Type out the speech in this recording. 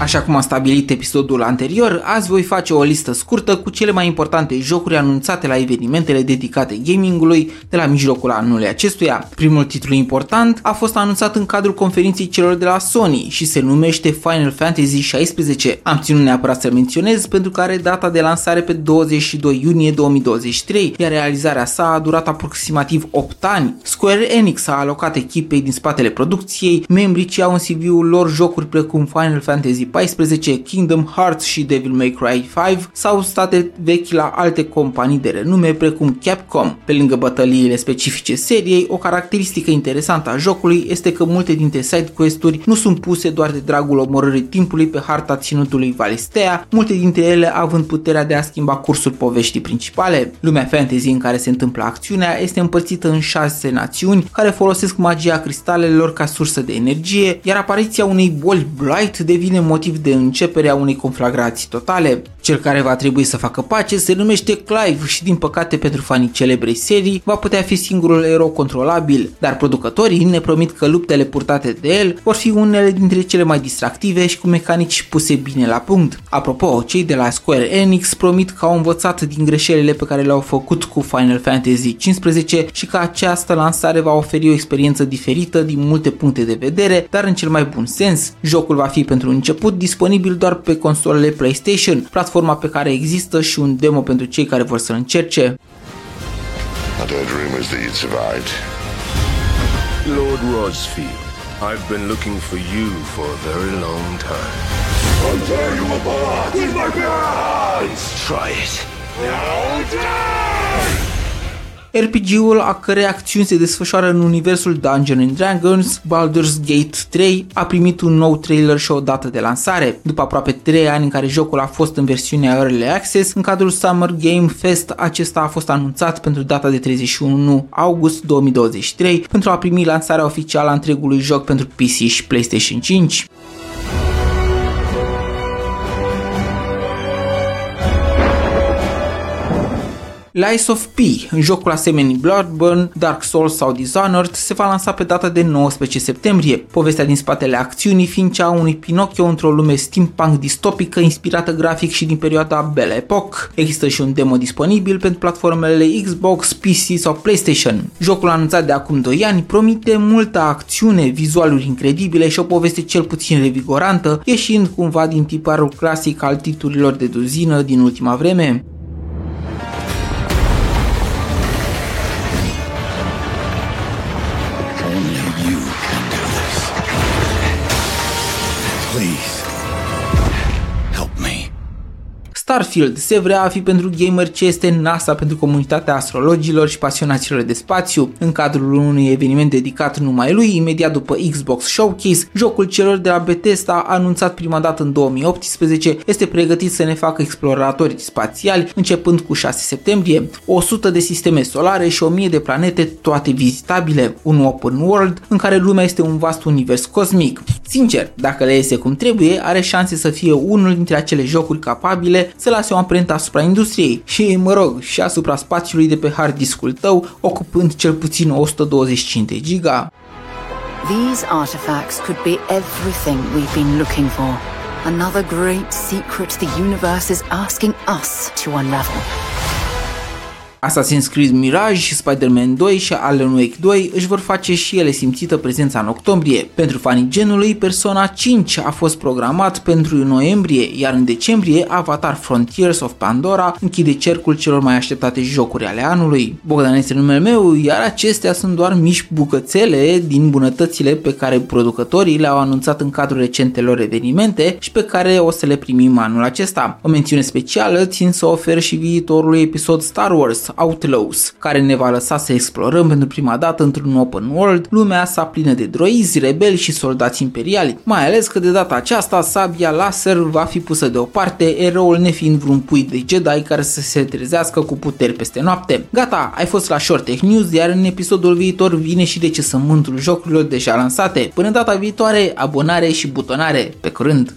Așa cum a stabilit episodul anterior, azi voi face o listă scurtă cu cele mai importante jocuri anunțate la evenimentele dedicate gamingului de la mijlocul anului acestuia. Primul titlu important a fost anunțat în cadrul conferinței celor de la Sony și se numește Final Fantasy 16. Am ținut neapărat să menționez pentru că are data de lansare pe 22 iunie 2023, iar realizarea sa a durat aproximativ 8 ani. Square Enix a alocat echipei din spatele producției, membrii ce au în CV-ul lor jocuri precum Final Fantasy 14, Kingdom Hearts și Devil May Cry 5 sau state vechi la alte companii de renume precum Capcom. Pe lângă bătăliile specifice seriei, o caracteristică interesantă a jocului este că multe dintre side quest-uri nu sunt puse doar de dragul omorârii timpului pe harta ținutului Valistea, multe dintre ele având puterea de a schimba cursul poveștii principale. Lumea fantasy în care se întâmplă acțiunea este împărțită în șase națiuni care folosesc magia cristalelor ca sursă de energie, iar apariția unei boli Blight devine motiv de începere a unei conflagrații totale. Cel care va trebui să facă pace se numește Clive și din păcate pentru fanii celebrei serii va putea fi singurul erou controlabil, dar producătorii ne promit că luptele purtate de el vor fi unele dintre cele mai distractive și cu mecanici puse bine la punct. Apropo, cei de la Square Enix promit că au învățat din greșelile pe care le-au făcut cu Final Fantasy 15 și că această lansare va oferi o experiență diferită din multe puncte de vedere, dar în cel mai bun sens. Jocul va fi pentru început disponibil doar pe consolele PlayStation, platforma pe care există și un demo pentru cei care vor să-l încerce. I'd heard rumors that you'd survived. Lord Rosfield, I've been looking for you for a very long time. I'll tear you apart with my hands! Try it. Now die! RPG-ul a cărei acțiuni se desfășoară în universul Dungeons and Dragons, Baldur's Gate 3 a primit un nou trailer și o dată de lansare. După aproape 3 ani în care jocul a fost în versiunea Early Access, în cadrul Summer Game Fest acesta a fost anunțat pentru data de 31 august 2023 pentru a primi lansarea oficială a întregului joc pentru PC și PlayStation 5. Lies of P, în jocul asemenea Bloodborne, Dark Souls sau Dishonored, se va lansa pe data de 19 septembrie. Povestea din spatele acțiunii fiind cea a unui Pinocchio într-o lume steampunk distopică inspirată grafic și din perioada Belle Epoque. Există și un demo disponibil pentru platformele Xbox, PC sau PlayStation. Jocul anunțat de acum 2 ani promite multă acțiune, vizualuri incredibile și o poveste cel puțin revigorantă, ieșind cumva din tiparul clasic al titlurilor de duzină din ultima vreme. please. Starfield se vrea a fi pentru gamer ce este NASA pentru comunitatea astrologilor și pasionaților de spațiu. În cadrul unui eveniment dedicat numai lui, imediat după Xbox Showcase, jocul celor de la Bethesda, anunțat prima dată în 2018, este pregătit să ne facă exploratori spațiali, începând cu 6 septembrie, 100 de sisteme solare și 1000 de planete, toate vizitabile, un open world în care lumea este un vast univers cosmic. Sincer, dacă le iese cum trebuie, are șanse să fie unul dintre acele jocuri capabile să lase o amprentă asupra industriei și, mă rog, și asupra spațiului de pe hard discul tău, ocupând cel puțin 125 de giga. These artifacts could be everything we've been looking for. Another great secret the universe is asking us to unravel. Assassin's Creed Mirage, Spider-Man 2 și Alan Wake 2 își vor face și ele simțită prezența în octombrie. Pentru fanii genului, Persona 5 a fost programat pentru noiembrie, iar în decembrie Avatar Frontiers of Pandora închide cercul celor mai așteptate jocuri ale anului. Bogdan este numele meu, iar acestea sunt doar mici bucățele din bunătățile pe care producătorii le-au anunțat în cadrul recentelor evenimente și pe care o să le primim anul acesta. O mențiune specială țin să ofer și viitorului episod Star Wars Outlaws, care ne va lăsa să explorăm pentru prima dată într-un open world lumea sa plină de droizi, rebeli și soldați imperiali, mai ales că de data aceasta sabia laser va fi pusă deoparte, eroul nefiind vreun pui de Jedi care să se trezească cu puteri peste noapte. Gata, ai fost la Short Tech News, iar în episodul viitor vine și de ce mântul jocurilor deja lansate. Până data viitoare, abonare și butonare. Pe curând!